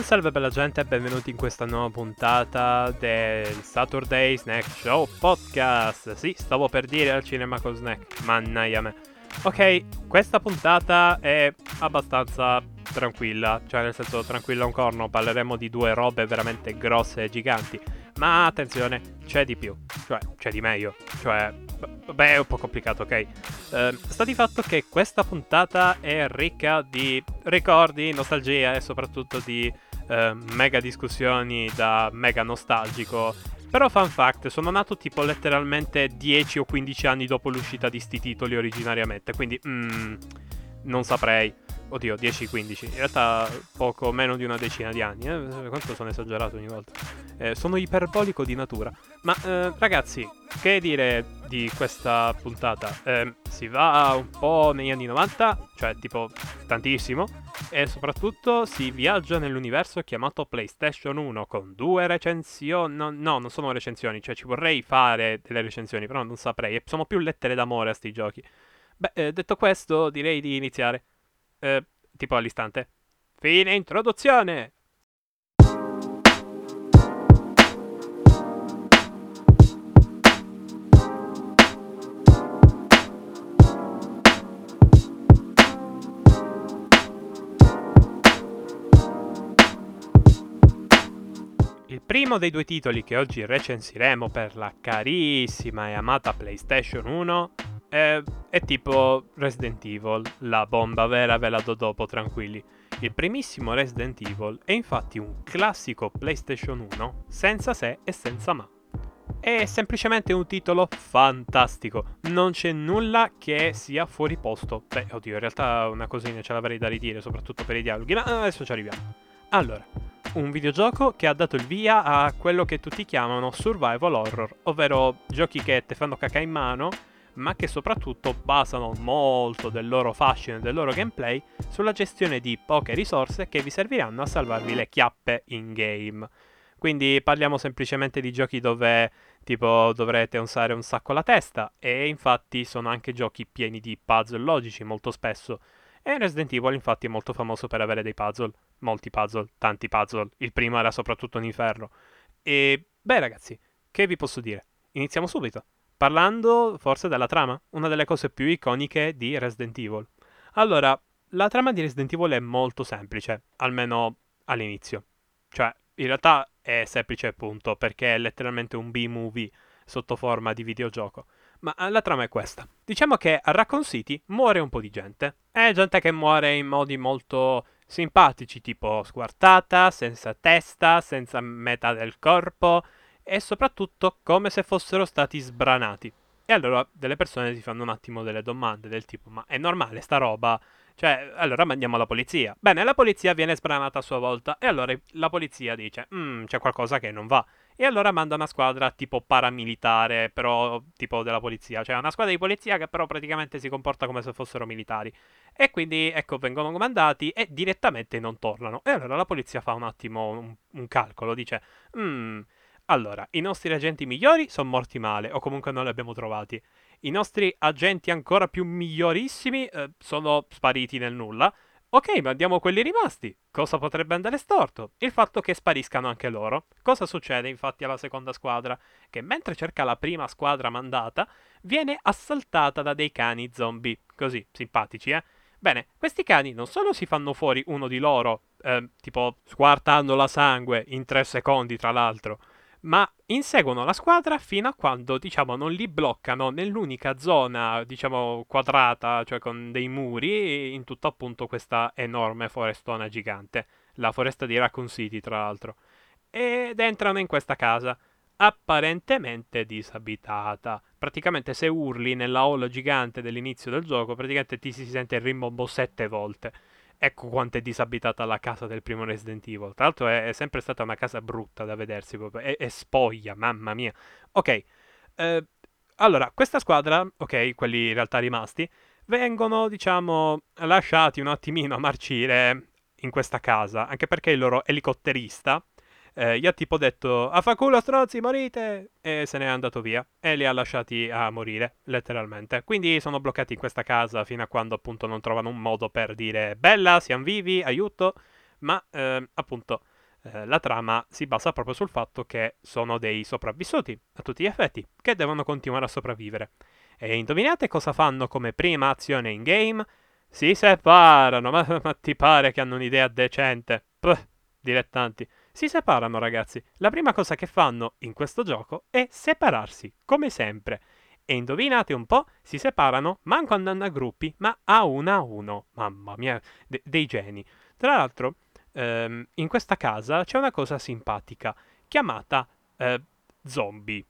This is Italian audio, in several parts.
Buon salve bella gente e benvenuti in questa nuova puntata del Saturday Snack Show Podcast. Sì, stavo per dire al cinema con snack, mannaia me. Ok, questa puntata è abbastanza tranquilla, cioè nel senso tranquilla un corno, parleremo di due robe veramente grosse e giganti. Ma attenzione, c'è di più, cioè c'è di meglio, cioè beh è un po' complicato, ok? Uh, sta di fatto che questa puntata è ricca di ricordi, nostalgia e soprattutto di uh, mega discussioni da mega nostalgico. Però fun fact, sono nato tipo letteralmente 10 o 15 anni dopo l'uscita di sti titoli originariamente, quindi mm, non saprei. Oddio, 10-15. In realtà poco meno di una decina di anni. Eh? Quanto sono esagerato ogni volta. Eh, sono iperbolico di natura. Ma eh, ragazzi, che dire di questa puntata? Eh, si va un po' negli anni 90, cioè tipo tantissimo. E soprattutto si viaggia nell'universo chiamato PlayStation 1 con due recensioni. No, no, non sono recensioni, cioè ci vorrei fare delle recensioni, però non saprei. Sono più lettere d'amore a sti giochi. Beh, eh, detto questo, direi di iniziare. Eh, tipo all'istante. Fine introduzione! Il primo dei due titoli che oggi recensiremo per la carissima e amata PlayStation 1 è, è tipo Resident Evil, la bomba vera ve la do dopo, tranquilli. Il primissimo Resident Evil è infatti un classico PlayStation 1 senza se e senza ma. È semplicemente un titolo fantastico, non c'è nulla che sia fuori posto. Beh, oddio, in realtà una cosina ce l'avrei da ridire, soprattutto per i dialoghi, ma adesso ci arriviamo. Allora, un videogioco che ha dato il via a quello che tutti chiamano survival horror, ovvero giochi che te fanno caca in mano ma che soprattutto basano molto del loro fascino e del loro gameplay sulla gestione di poche risorse che vi serviranno a salvarvi le chiappe in game. Quindi parliamo semplicemente di giochi dove tipo dovrete usare un sacco la testa e infatti sono anche giochi pieni di puzzle logici molto spesso. E Resident Evil infatti è molto famoso per avere dei puzzle, molti puzzle, tanti puzzle. Il primo era soprattutto un inferno. E beh ragazzi, che vi posso dire? Iniziamo subito parlando forse della trama, una delle cose più iconiche di Resident Evil. Allora, la trama di Resident Evil è molto semplice, almeno all'inizio. Cioè, in realtà è semplice appunto, perché è letteralmente un B-movie sotto forma di videogioco. Ma la trama è questa. Diciamo che a Raccoon City muore un po' di gente. È gente che muore in modi molto simpatici, tipo squartata, senza testa, senza metà del corpo, e soprattutto come se fossero stati sbranati. E allora delle persone si fanno un attimo delle domande del tipo ma è normale sta roba? Cioè, allora mandiamo la polizia. Bene, la polizia viene sbranata a sua volta e allora la polizia dice mm, c'è qualcosa che non va. E allora manda una squadra tipo paramilitare, però tipo della polizia. Cioè una squadra di polizia che però praticamente si comporta come se fossero militari. E quindi, ecco, vengono comandati e direttamente non tornano. E allora la polizia fa un attimo un, un calcolo, dice... Mm, allora, i nostri agenti migliori sono morti male, o comunque non li abbiamo trovati. I nostri agenti ancora più migliorissimi eh, sono spariti nel nulla. Ok, ma andiamo quelli rimasti. Cosa potrebbe andare storto? Il fatto che spariscano anche loro. Cosa succede infatti alla seconda squadra? Che mentre cerca la prima squadra mandata, viene assaltata da dei cani zombie. Così, simpatici, eh? Bene, questi cani non solo si fanno fuori uno di loro, eh, tipo squartando la sangue in tre secondi tra l'altro, ma inseguono la squadra fino a quando, diciamo, non li bloccano nell'unica zona, diciamo, quadrata, cioè con dei muri, in tutta appunto questa enorme forestona gigante, la foresta di Raccoon City, tra l'altro. Ed entrano in questa casa, apparentemente disabitata. Praticamente se urli nella hall gigante dell'inizio del gioco, praticamente ti si sente il rimbombo sette volte. Ecco quanto è disabitata la casa del primo Resident Evil. Tra l'altro è, è sempre stata una casa brutta da vedersi, proprio. È, è spoglia, mamma mia. Ok, eh, allora, questa squadra, ok, quelli in realtà rimasti, vengono, diciamo, lasciati un attimino a marcire in questa casa, anche perché il loro elicotterista eh, gli ha tipo detto a fa culo stronzi morite e se n'è andato via e li ha lasciati a morire letteralmente quindi sono bloccati in questa casa fino a quando appunto non trovano un modo per dire bella siamo vivi aiuto ma eh, appunto la trama si basa proprio sul fatto che sono dei sopravvissuti, a tutti gli effetti, che devono continuare a sopravvivere. E indovinate cosa fanno come prima azione in game? Si separano, ma, ma ti pare che hanno un'idea decente? Puh, dilettanti. Si separano, ragazzi. La prima cosa che fanno in questo gioco è separarsi, come sempre. E indovinate un po', si separano, manco andando a gruppi, ma a uno a uno. Mamma mia, de- dei geni. Tra l'altro, ehm, in questa casa c'è una cosa simpatica chiamata eh, zombie.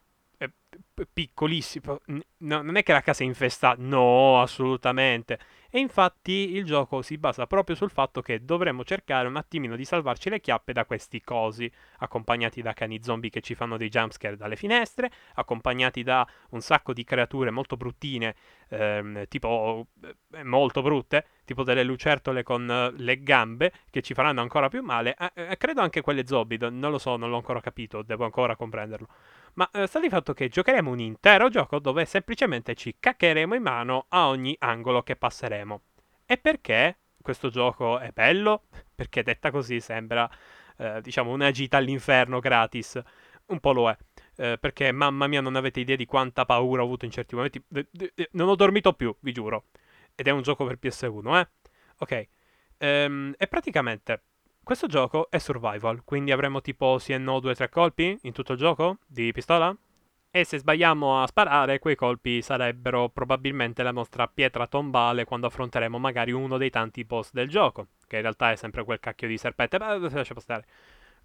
Piccolissimo. No, non è che la casa è infestata, no, assolutamente. E infatti il gioco si basa proprio sul fatto che dovremmo cercare un attimino di salvarci le chiappe da questi cosi, accompagnati da cani zombie che ci fanno dei jumpscare dalle finestre, accompagnati da un sacco di creature molto bruttine, ehm, tipo eh, molto brutte, tipo delle lucertole con eh, le gambe che ci faranno ancora più male. Eh, eh credo anche quelle zombie, non lo so, non l'ho ancora capito, devo ancora comprenderlo. Ma eh, sta di fatto che giocheremo un intero gioco dove semplicemente ci caccheremo in mano a ogni angolo che passeremo. E perché questo gioco è bello? Perché detta così sembra, eh, diciamo, una gita all'inferno gratis. Un po' lo è. Eh, perché mamma mia non avete idea di quanta paura ho avuto in certi momenti. non ho dormito più, vi giuro. Ed è un gioco per PS1, eh? Ok. Ehm, e praticamente questo gioco è survival, quindi avremo tipo sì e no due o tre colpi in tutto il gioco di pistola? E se sbagliamo a sparare, quei colpi sarebbero probabilmente la nostra pietra tombale quando affronteremo magari uno dei tanti boss del gioco, che in realtà è sempre quel cacchio di serpente, ma lascia stare.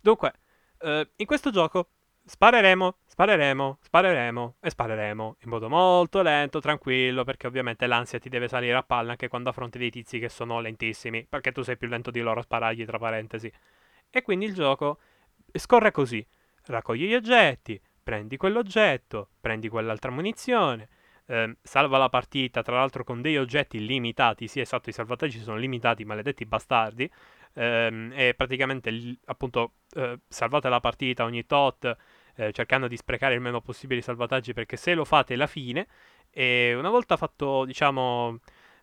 Dunque, eh, in questo gioco Spareremo, spareremo, spareremo e spareremo in modo molto lento, tranquillo, perché ovviamente l'ansia ti deve salire a palla anche quando affronti dei tizi che sono lentissimi, perché tu sei più lento di loro a sparargli tra parentesi. E quindi il gioco scorre così: raccogli gli oggetti, prendi quell'oggetto, prendi quell'altra munizione, eh, salva la partita, tra l'altro con dei oggetti limitati, sì esatto, i salvataggi sono limitati, maledetti bastardi, ehm, e praticamente appunto eh, salvate la partita ogni tot eh, cercando di sprecare il meno possibile i salvataggi perché se lo fate è la fine e una volta fatto diciamo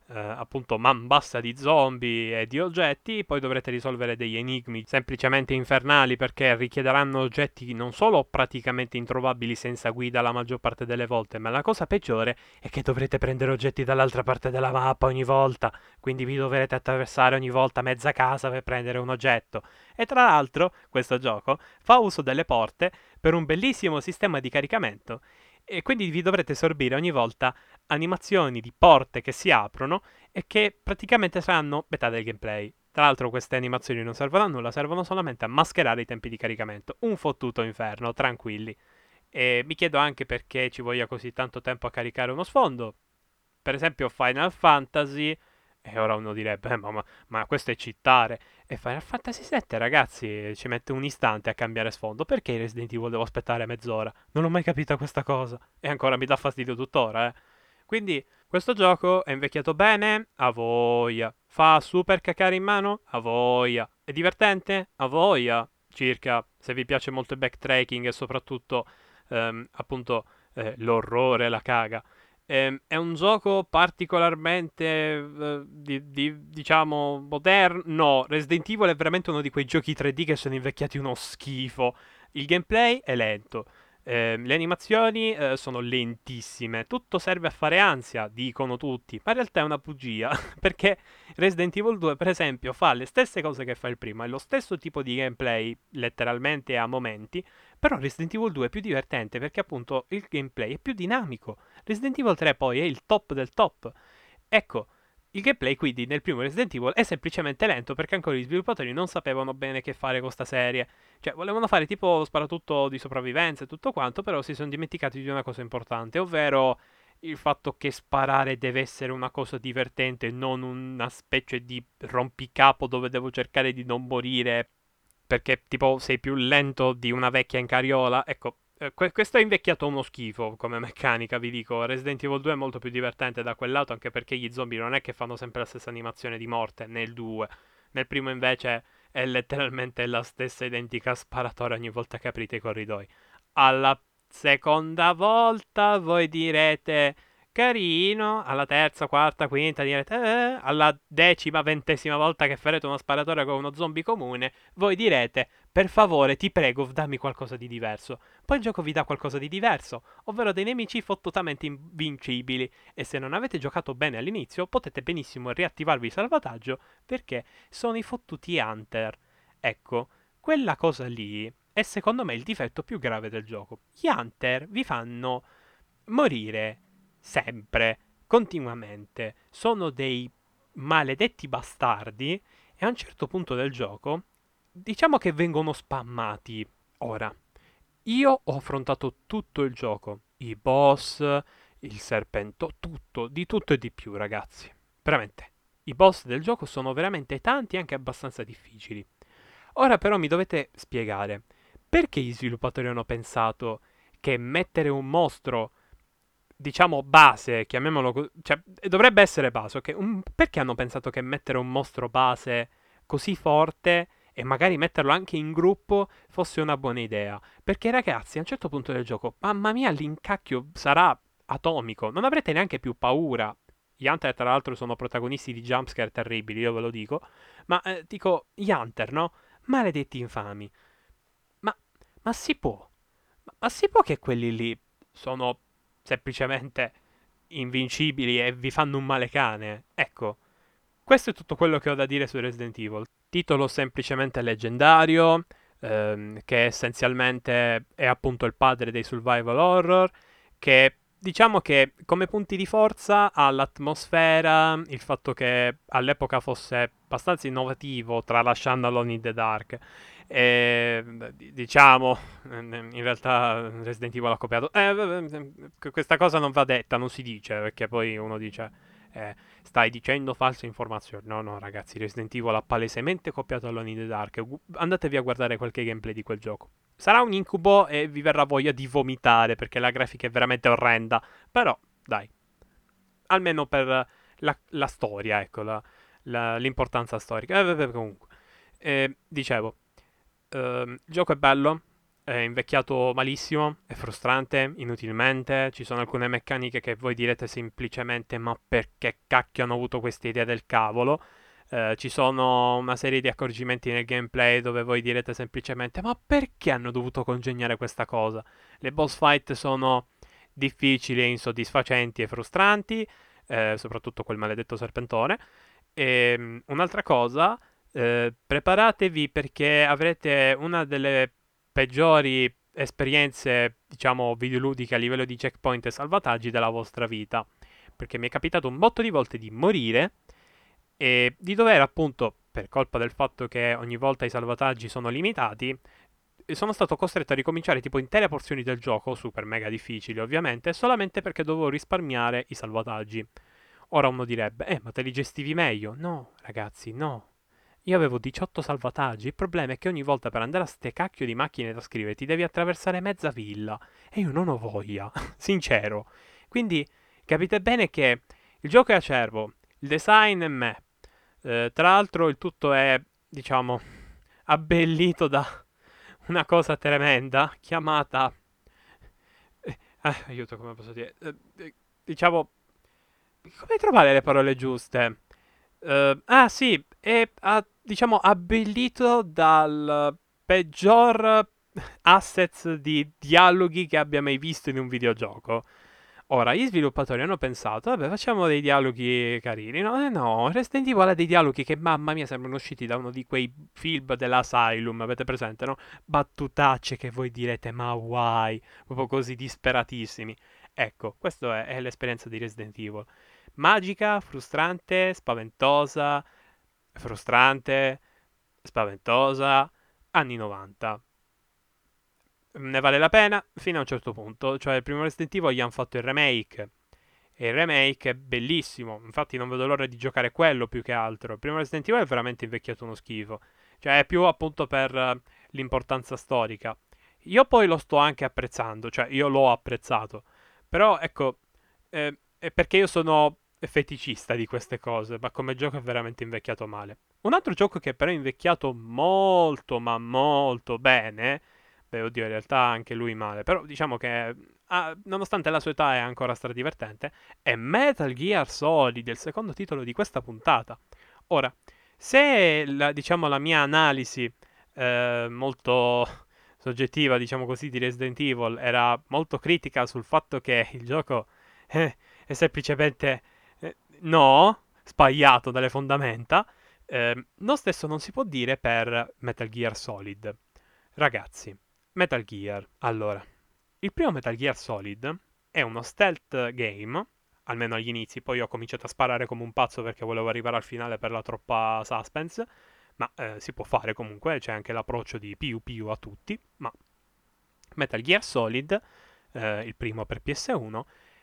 eh, appunto man bassa di zombie e di oggetti, poi dovrete risolvere degli enigmi semplicemente infernali perché richiederanno oggetti non solo praticamente introvabili senza guida la maggior parte delle volte, ma la cosa peggiore è che dovrete prendere oggetti dall'altra parte della mappa ogni volta, quindi vi dovrete attraversare ogni volta mezza casa per prendere un oggetto. E tra l'altro, questo gioco fa uso delle porte per un bellissimo sistema di caricamento e quindi vi dovrete sorbire ogni volta animazioni di porte che si aprono e che praticamente saranno metà del gameplay. Tra l'altro queste animazioni non servono a nulla, servono solamente a mascherare i tempi di caricamento. Un fottuto inferno, tranquilli. E mi chiedo anche perché ci voglia così tanto tempo a caricare uno sfondo. Per esempio Final Fantasy e ora uno direbbe, ma, ma, ma, questo è cittare. E Final Fantasy VII, ragazzi, ci mette un istante a cambiare sfondo. Perché Resident Evil devo aspettare mezz'ora? Non ho mai capito questa cosa. E ancora mi dà fastidio tuttora, eh. Quindi, questo gioco è invecchiato bene? A voglia. Fa super cacare in mano? A voglia. È divertente? A voglia. Circa, se vi piace molto il backtracking e soprattutto, ehm, appunto, eh, l'orrore, la caga. Eh, è un gioco particolarmente, eh, di, di, diciamo, moderno. No, Resident Evil è veramente uno di quei giochi 3D che sono invecchiati uno schifo. Il gameplay è lento. Eh, le animazioni eh, sono lentissime, tutto serve a fare ansia, dicono tutti, ma in realtà è una bugia, perché Resident Evil 2 per esempio fa le stesse cose che fa il primo, è lo stesso tipo di gameplay, letteralmente a momenti, però Resident Evil 2 è più divertente perché appunto il gameplay è più dinamico, Resident Evil 3 poi è il top del top. Ecco, il gameplay quindi nel primo Resident Evil è semplicemente lento perché ancora gli sviluppatori non sapevano bene che fare con questa serie. Cioè, volevano fare tipo sparatutto di sopravvivenza e tutto quanto, però si sono dimenticati di una cosa importante, ovvero il fatto che sparare deve essere una cosa divertente, non una specie di rompicapo dove devo cercare di non morire perché tipo sei più lento di una vecchia in carriola. Ecco, eh, questo è invecchiato uno schifo come meccanica, vi dico. Resident Evil 2 è molto più divertente da quel lato, anche perché gli zombie non è che fanno sempre la stessa animazione di morte nel 2. Nel primo invece è letteralmente la stessa identica sparatoria ogni volta che aprite i corridoi. Alla seconda volta voi direte carino, alla terza, quarta, quinta, direte, eh, alla decima, ventesima volta che farete uno sparatore con uno zombie comune, voi direte, per favore, ti prego, dammi qualcosa di diverso. Poi il gioco vi dà qualcosa di diverso, ovvero dei nemici fottutamente invincibili, e se non avete giocato bene all'inizio, potete benissimo riattivarvi il salvataggio, perché sono i fottuti Hunter. Ecco, quella cosa lì è secondo me il difetto più grave del gioco. Gli Hunter vi fanno morire sempre, continuamente. Sono dei maledetti bastardi e a un certo punto del gioco diciamo che vengono spammati. Ora, io ho affrontato tutto il gioco, i boss, il serpento, tutto, di tutto e di più, ragazzi. Veramente. I boss del gioco sono veramente tanti e anche abbastanza difficili. Ora però mi dovete spiegare perché gli sviluppatori hanno pensato che mettere un mostro, diciamo base, chiamiamolo così, cioè dovrebbe essere base, ok? Un, perché hanno pensato che mettere un mostro base così forte e magari metterlo anche in gruppo fosse una buona idea? Perché ragazzi, a un certo punto del gioco, mamma mia, l'incacchio sarà atomico, non avrete neanche più paura. Gli Hunter, tra l'altro, sono protagonisti di jumpscare terribili, io ve lo dico. Ma eh, dico, gli Hunter, no? Maledetti infami. Ma si può? Ma, ma si può che quelli lì sono semplicemente invincibili e vi fanno un male cane? Ecco, questo è tutto quello che ho da dire su Resident Evil. Titolo semplicemente leggendario, ehm, che essenzialmente è appunto il padre dei survival horror, che diciamo che come punti di forza ha l'atmosfera, il fatto che all'epoca fosse abbastanza innovativo, tralasciando Alone in the Dark, e, diciamo, in realtà Resident Evil ha copiato. Eh, questa cosa non va detta, non si dice, perché poi uno dice, eh, stai dicendo false informazioni. No, no, ragazzi, Resident Evil ha palesemente copiato Alone in the Dark. Andatevi a guardare qualche gameplay di quel gioco. Sarà un incubo e vi verrà voglia di vomitare, perché la grafica è veramente orrenda. Però, dai, almeno per la, la storia, ecco, la, la, l'importanza storica. Eh, comunque, eh, dicevo, Uh, il gioco è bello, è invecchiato malissimo, è frustrante, inutilmente, ci sono alcune meccaniche che voi direte semplicemente ma perché cacchio hanno avuto questa idea del cavolo? Uh, ci sono una serie di accorgimenti nel gameplay dove voi direte semplicemente ma perché hanno dovuto congegnare questa cosa? Le boss fight sono difficili, insoddisfacenti e frustranti, eh, soprattutto quel maledetto serpentone. E um, un'altra cosa eh, preparatevi perché avrete una delle peggiori esperienze, diciamo, videoludiche a livello di checkpoint e salvataggi della vostra vita. Perché mi è capitato un botto di volte di morire e di dover appunto, per colpa del fatto che ogni volta i salvataggi sono limitati, sono stato costretto a ricominciare tipo intere porzioni del gioco, super mega difficili ovviamente, solamente perché dovevo risparmiare i salvataggi. Ora uno direbbe, eh, ma te li gestivi meglio? No, ragazzi, no. Io avevo 18 salvataggi. Il problema è che ogni volta per andare a ste cacchio di macchine da scrivere ti devi attraversare mezza villa. E io non ho voglia, sincero. Quindi capite bene che il gioco è acerbo, il design è me. Eh, tra l'altro il tutto è, diciamo, abbellito da una cosa tremenda chiamata... Eh, aiuto, come posso dire? Eh, eh diciamo... Come trovare le parole giuste? Uh, ah sì, è uh, diciamo abbellito dal peggior assets di dialoghi che abbia mai visto in un videogioco. Ora, gli sviluppatori hanno pensato, vabbè, facciamo dei dialoghi carini. No, eh no, Resident Evil ha dei dialoghi che, mamma mia, sembrano usciti da uno di quei film dell'Asylum, avete presente, no? Battutacce che voi direte, ma why? Proprio così disperatissimi. Ecco, questa è, è l'esperienza di Resident Evil magica, frustrante, spaventosa, frustrante, spaventosa, anni 90. Ne vale la pena fino a un certo punto, cioè il primo Resident Evil gli hanno fatto il remake e il remake è bellissimo, infatti non vedo l'ora di giocare quello più che altro. Il primo Resident Evil è veramente invecchiato uno schifo, cioè è più appunto per uh, l'importanza storica. Io poi lo sto anche apprezzando, cioè io l'ho apprezzato, però ecco, eh, è perché io sono feticista di queste cose, ma come gioco è veramente invecchiato male. Un altro gioco che però è invecchiato molto, ma molto bene, beh oddio in realtà anche lui male, però diciamo che ah, nonostante la sua età è ancora stradivertente, è Metal Gear Solid, il secondo titolo di questa puntata. Ora, se la, diciamo la mia analisi eh, molto soggettiva, diciamo così, di Resident Evil era molto critica sul fatto che il gioco eh, è semplicemente no, sbagliato dalle fondamenta, eh, lo stesso non si può dire per Metal Gear Solid. Ragazzi, Metal Gear. Allora, il primo Metal Gear Solid è uno stealth game, almeno agli inizi, poi ho cominciato a sparare come un pazzo perché volevo arrivare al finale per la troppa suspense, ma eh, si può fare comunque, c'è anche l'approccio di più più a tutti, ma Metal Gear Solid, eh, il primo per PS1,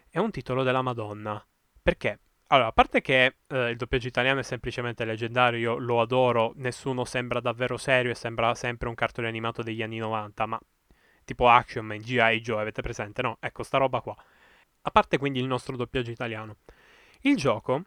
è un titolo della Madonna. Perché? Allora, a parte che eh, il doppiaggio italiano è semplicemente leggendario, io lo adoro, nessuno sembra davvero serio e sembra sempre un cartone animato degli anni 90, ma tipo Action Man, G.I. Joe, avete presente? No, ecco, sta roba qua. A parte quindi il nostro doppiaggio italiano. Il gioco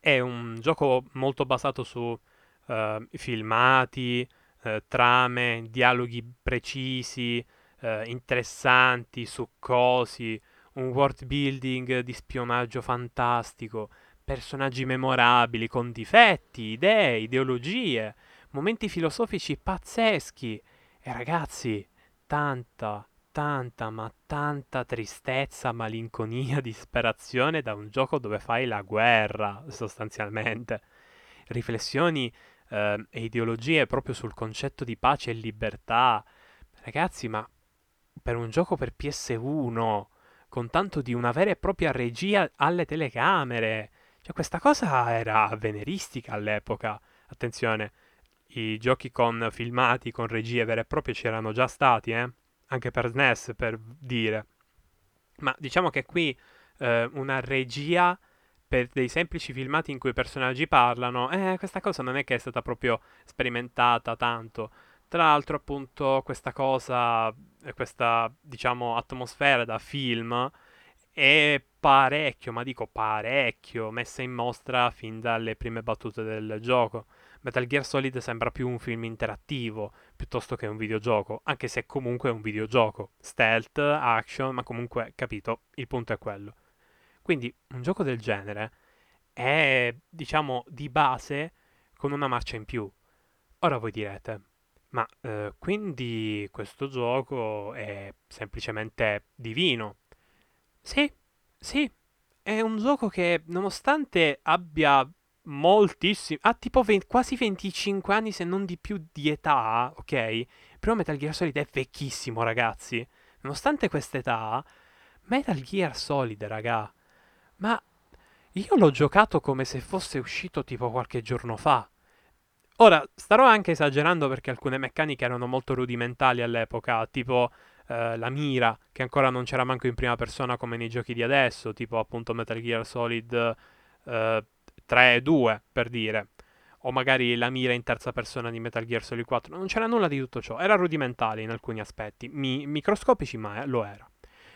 è un gioco molto basato su uh, filmati, uh, trame, dialoghi precisi, uh, interessanti, succosi, un world building di spionaggio fantastico, personaggi memorabili con difetti, idee, ideologie, momenti filosofici pazzeschi e ragazzi, tanta, tanta, ma tanta tristezza, malinconia, disperazione da un gioco dove fai la guerra, sostanzialmente. Riflessioni eh, e ideologie proprio sul concetto di pace e libertà. Ragazzi, ma per un gioco per PS1 con tanto di una vera e propria regia alle telecamere. Cioè, questa cosa era avveniristica all'epoca. Attenzione, i giochi con filmati, con regie vere e proprie c'erano già stati, eh? Anche per SNES, per dire. Ma diciamo che qui eh, una regia per dei semplici filmati in cui i personaggi parlano, eh, questa cosa non è che è stata proprio sperimentata tanto. Tra l'altro, appunto, questa cosa, questa, diciamo, atmosfera da film è parecchio, ma dico parecchio, messa in mostra fin dalle prime battute del gioco. Metal Gear Solid sembra più un film interattivo piuttosto che un videogioco, anche se comunque è un videogioco. Stealth, action, ma comunque, capito, il punto è quello. Quindi un gioco del genere è, diciamo, di base con una marcia in più. Ora voi direte, ma eh, quindi questo gioco è semplicemente divino. Sì, sì, è un gioco che nonostante abbia moltissimi, ha tipo 20, quasi 25 anni se non di più di età, ok? Però Metal Gear Solid è vecchissimo, ragazzi. Nonostante questa età, Metal Gear Solid, raga. Ma io l'ho giocato come se fosse uscito tipo qualche giorno fa. Ora, starò anche esagerando perché alcune meccaniche erano molto rudimentali all'epoca, tipo eh, la mira, che ancora non c'era manco in prima persona come nei giochi di adesso, tipo appunto Metal Gear Solid eh, 3 e 2, per dire. O magari la mira in terza persona di Metal Gear Solid 4. Non c'era nulla di tutto ciò, era rudimentale in alcuni aspetti, Mi- microscopici ma eh, lo era.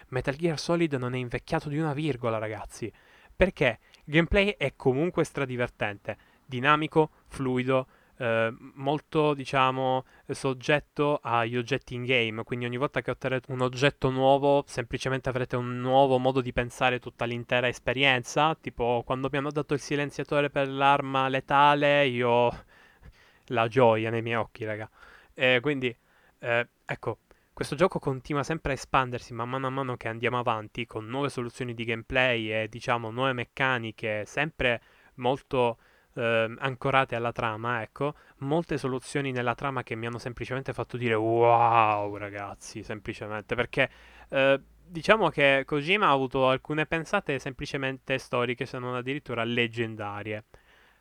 Metal Gear Solid non è invecchiato di una virgola, ragazzi. Perché il gameplay è comunque stradivertente, dinamico, fluido, eh, molto, diciamo, soggetto agli oggetti in game. Quindi ogni volta che otterrete un oggetto nuovo, semplicemente avrete un nuovo modo di pensare tutta l'intera esperienza. Tipo, quando mi hanno dato il silenziatore per l'arma letale, io la gioia nei miei occhi, raga. Eh, quindi, eh, ecco, questo gioco continua sempre a espandersi man mano a mano che andiamo avanti con nuove soluzioni di gameplay e, diciamo, nuove meccaniche, sempre molto eh, ancorate alla trama, ecco, molte soluzioni nella trama che mi hanno semplicemente fatto dire wow, ragazzi, semplicemente, perché eh, diciamo che Kojima ha avuto alcune pensate semplicemente storiche, se non addirittura leggendarie.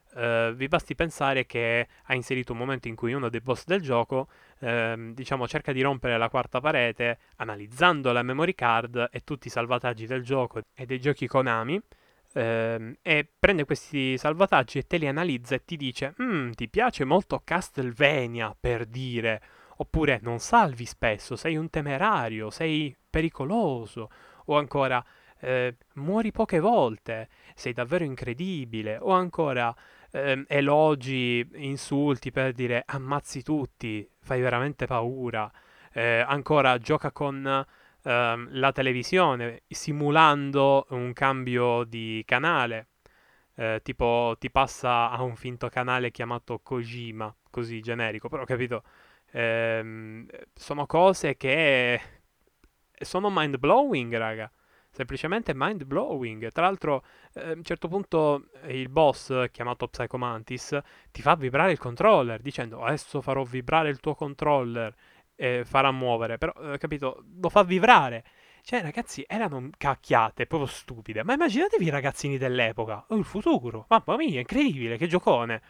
Uh, vi basti pensare che ha inserito un momento in cui uno dei boss del gioco, uh, diciamo, cerca di rompere la quarta parete analizzando la memory card e tutti i salvataggi del gioco e dei giochi Konami ehm, e prende questi salvataggi e te li analizza e ti dice mm, ti piace molto Castlevania per dire. Oppure non salvi spesso, sei un temerario, sei pericoloso. O ancora eh, muori poche volte, sei davvero incredibile. O ancora eh, elogi, insulti per dire ammazzi tutti, fai veramente paura, eh, ancora gioca con ehm, la televisione simulando un cambio di canale. Eh, tipo ti passa a un finto canale chiamato Kojima, così generico, però capito? Ehm, sono cose che sono mind blowing, raga. Semplicemente mind blowing. Tra l'altro, eh, a un certo punto il boss, chiamato Psycho Mantis, ti fa vibrare il controller dicendo adesso farò vibrare il tuo controller e farà muovere. Però, eh, capito, lo fa vibrare. Cioè, ragazzi, erano cacchiate, proprio stupide. Ma immaginatevi i ragazzini dell'epoca. Oh, il futuro. Mamma mia, incredibile, che giocone.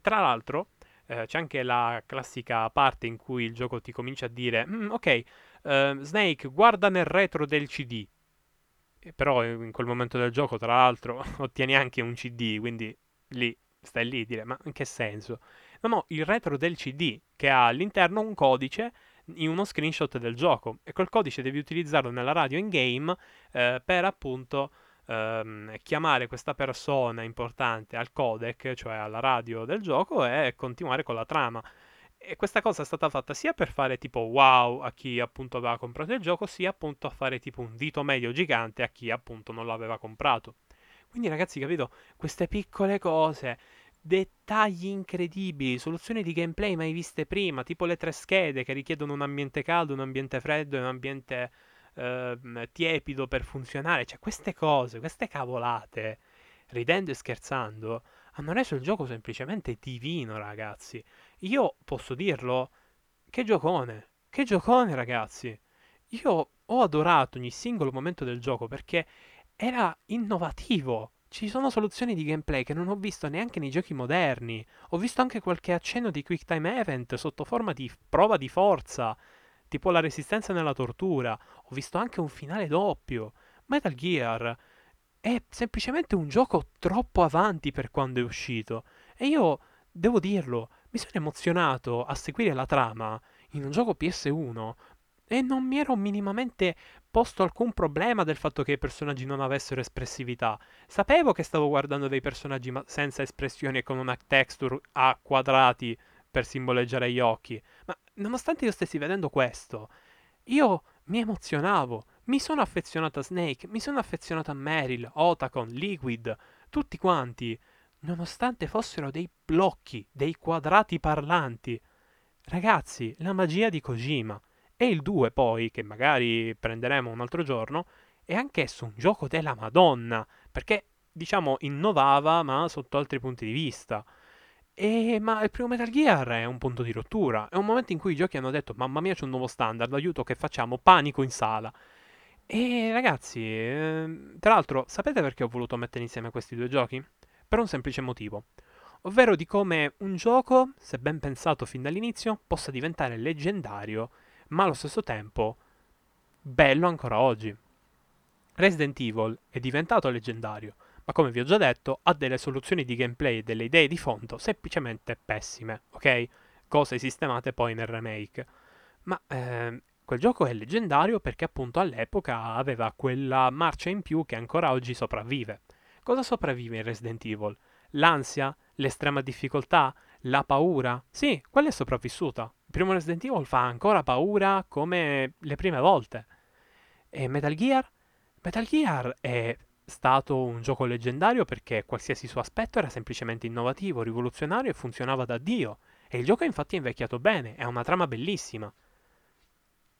Tra l'altro, eh, c'è anche la classica parte in cui il gioco ti comincia a dire, mm, ok, uh, Snake, guarda nel retro del CD. E però in quel momento del gioco, tra l'altro, ottieni anche un CD, quindi lì stai lì a dire, ma in che senso? No, no, il retro del CD, che ha all'interno un codice in uno screenshot del gioco e quel codice devi utilizzarlo nella radio in game eh, per appunto ehm, chiamare questa persona importante al codec, cioè alla radio del gioco e continuare con la trama. E questa cosa è stata fatta sia per fare tipo wow a chi appunto aveva comprato il gioco, sia appunto a fare tipo un dito medio gigante a chi appunto non l'aveva comprato. Quindi ragazzi, capito? Queste piccole cose dettagli incredibili, soluzioni di gameplay mai viste prima, tipo le tre schede che richiedono un ambiente caldo, un ambiente freddo e un ambiente eh, tiepido per funzionare. Cioè, queste cose, queste cavolate, ridendo e scherzando, hanno reso il gioco semplicemente divino, ragazzi. Io posso dirlo, che giocone, che giocone, ragazzi. Io ho adorato ogni singolo momento del gioco perché era innovativo ci sono soluzioni di gameplay che non ho visto neanche nei giochi moderni. Ho visto anche qualche accenno di quick time event sotto forma di prova di forza, tipo la resistenza nella tortura. Ho visto anche un finale doppio. Metal Gear è semplicemente un gioco troppo avanti per quando è uscito. E io, devo dirlo, mi sono emozionato a seguire la trama in un gioco PS1 e non mi ero minimamente posto alcun problema del fatto che i personaggi non avessero espressività. Sapevo che stavo guardando dei personaggi ma- senza espressioni e con una texture a quadrati per simboleggiare gli occhi, ma nonostante io stessi vedendo questo, io mi emozionavo. Mi sono affezionato a Snake, mi sono affezionato a Meryl, Otacon, Liquid, tutti quanti, nonostante fossero dei blocchi, dei quadrati parlanti. Ragazzi, la magia di Kojima. E il 2 poi, che magari prenderemo un altro giorno, è anch'esso un gioco della Madonna, perché diciamo innovava ma sotto altri punti di vista. E, ma il primo Metal Gear è un punto di rottura, è un momento in cui i giochi hanno detto mamma mia c'è un nuovo standard, aiuto che facciamo, panico in sala. E ragazzi, eh, tra l'altro, sapete perché ho voluto mettere insieme questi due giochi? Per un semplice motivo, ovvero di come un gioco, se ben pensato fin dall'inizio, possa diventare leggendario ma allo stesso tempo bello ancora oggi. Resident Evil è diventato leggendario, ma come vi ho già detto, ha delle soluzioni di gameplay e delle idee di fondo semplicemente pessime, ok? Cose sistemate poi nel remake. Ma eh, quel gioco è leggendario perché appunto all'epoca aveva quella marcia in più che ancora oggi sopravvive. Cosa sopravvive in Resident Evil? L'ansia? L'estrema difficoltà? La paura? Sì, quella è sopravvissuta primo Resident Evil fa ancora paura come le prime volte. E Metal Gear? Metal Gear è stato un gioco leggendario perché qualsiasi suo aspetto era semplicemente innovativo, rivoluzionario e funzionava da Dio. E il gioco infatti è invecchiato bene, è una trama bellissima.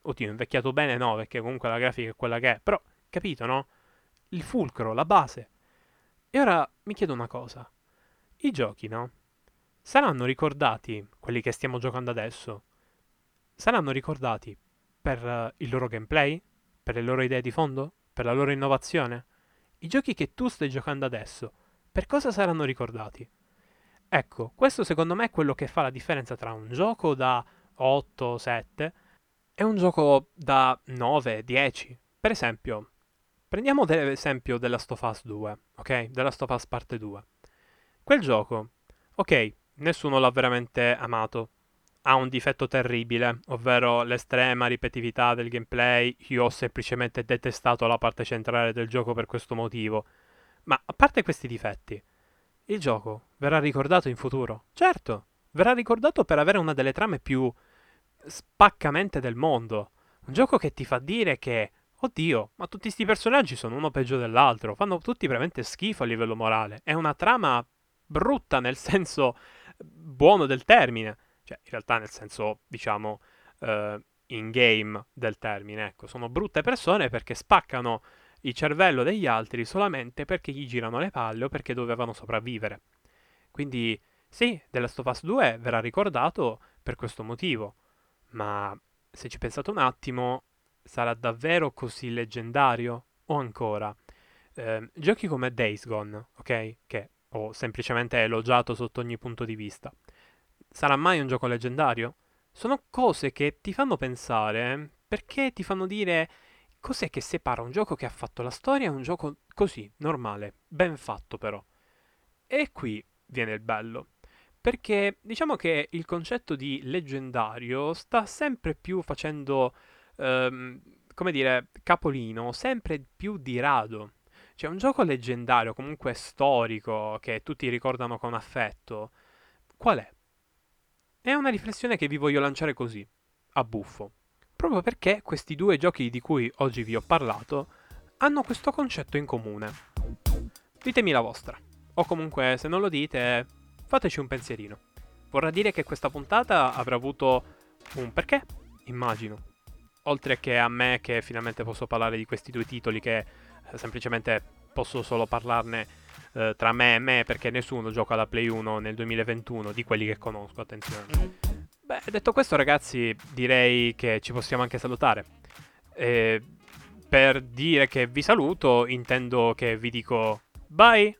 Oddio, invecchiato bene no, perché comunque la grafica è quella che è, però capito, no? Il fulcro, la base. E ora mi chiedo una cosa. I giochi, no? Saranno ricordati, quelli che stiamo giocando adesso, saranno ricordati per uh, il loro gameplay? Per le loro idee di fondo? Per la loro innovazione? I giochi che tu stai giocando adesso, per cosa saranno ricordati? Ecco, questo secondo me è quello che fa la differenza tra un gioco da 8, 7 e un gioco da 9, 10. Per esempio, prendiamo l'esempio della Stofas 2, ok? Della Stofas parte 2. Quel gioco, ok, nessuno l'ha veramente amato. Ha un difetto terribile, ovvero l'estrema ripetitività del gameplay. Io ho semplicemente detestato la parte centrale del gioco per questo motivo. Ma a parte questi difetti, il gioco verrà ricordato in futuro. Certo, verrà ricordato per avere una delle trame più spaccamente del mondo. Un gioco che ti fa dire che, oddio, ma tutti questi personaggi sono uno peggio dell'altro, fanno tutti veramente schifo a livello morale. È una trama brutta nel senso buono del termine, cioè in realtà nel senso, diciamo, uh, in game del termine, ecco, sono brutte persone perché spaccano il cervello degli altri solamente perché gli girano le palle o perché dovevano sopravvivere. Quindi sì, The Last of Us 2 verrà ricordato per questo motivo, ma se ci pensate un attimo, sarà davvero così leggendario? O ancora, eh, giochi come Days Gone, ok? Che ho semplicemente elogiato sotto ogni punto di vista. Sarà mai un gioco leggendario? Sono cose che ti fanno pensare perché ti fanno dire cos'è che separa un gioco che ha fatto la storia e un gioco così, normale, ben fatto però. E qui viene il bello. Perché diciamo che il concetto di leggendario sta sempre più facendo, ehm, come dire, capolino, sempre più di rado. Cioè un gioco leggendario, comunque storico, che tutti ricordano con affetto, qual è? È una riflessione che vi voglio lanciare così, a buffo. Proprio perché questi due giochi di cui oggi vi ho parlato hanno questo concetto in comune. Ditemi la vostra. O comunque, se non lo dite, fateci un pensierino. Vorrà dire che questa puntata avrà avuto un perché? Immagino. Oltre che a me che finalmente posso parlare di questi due titoli che semplicemente posso solo parlarne eh, tra me e me perché nessuno gioca alla Play 1 nel 2021 di quelli che conosco, attenzione. Beh, detto questo ragazzi, direi che ci possiamo anche salutare. E per dire che vi saluto, intendo che vi dico bye!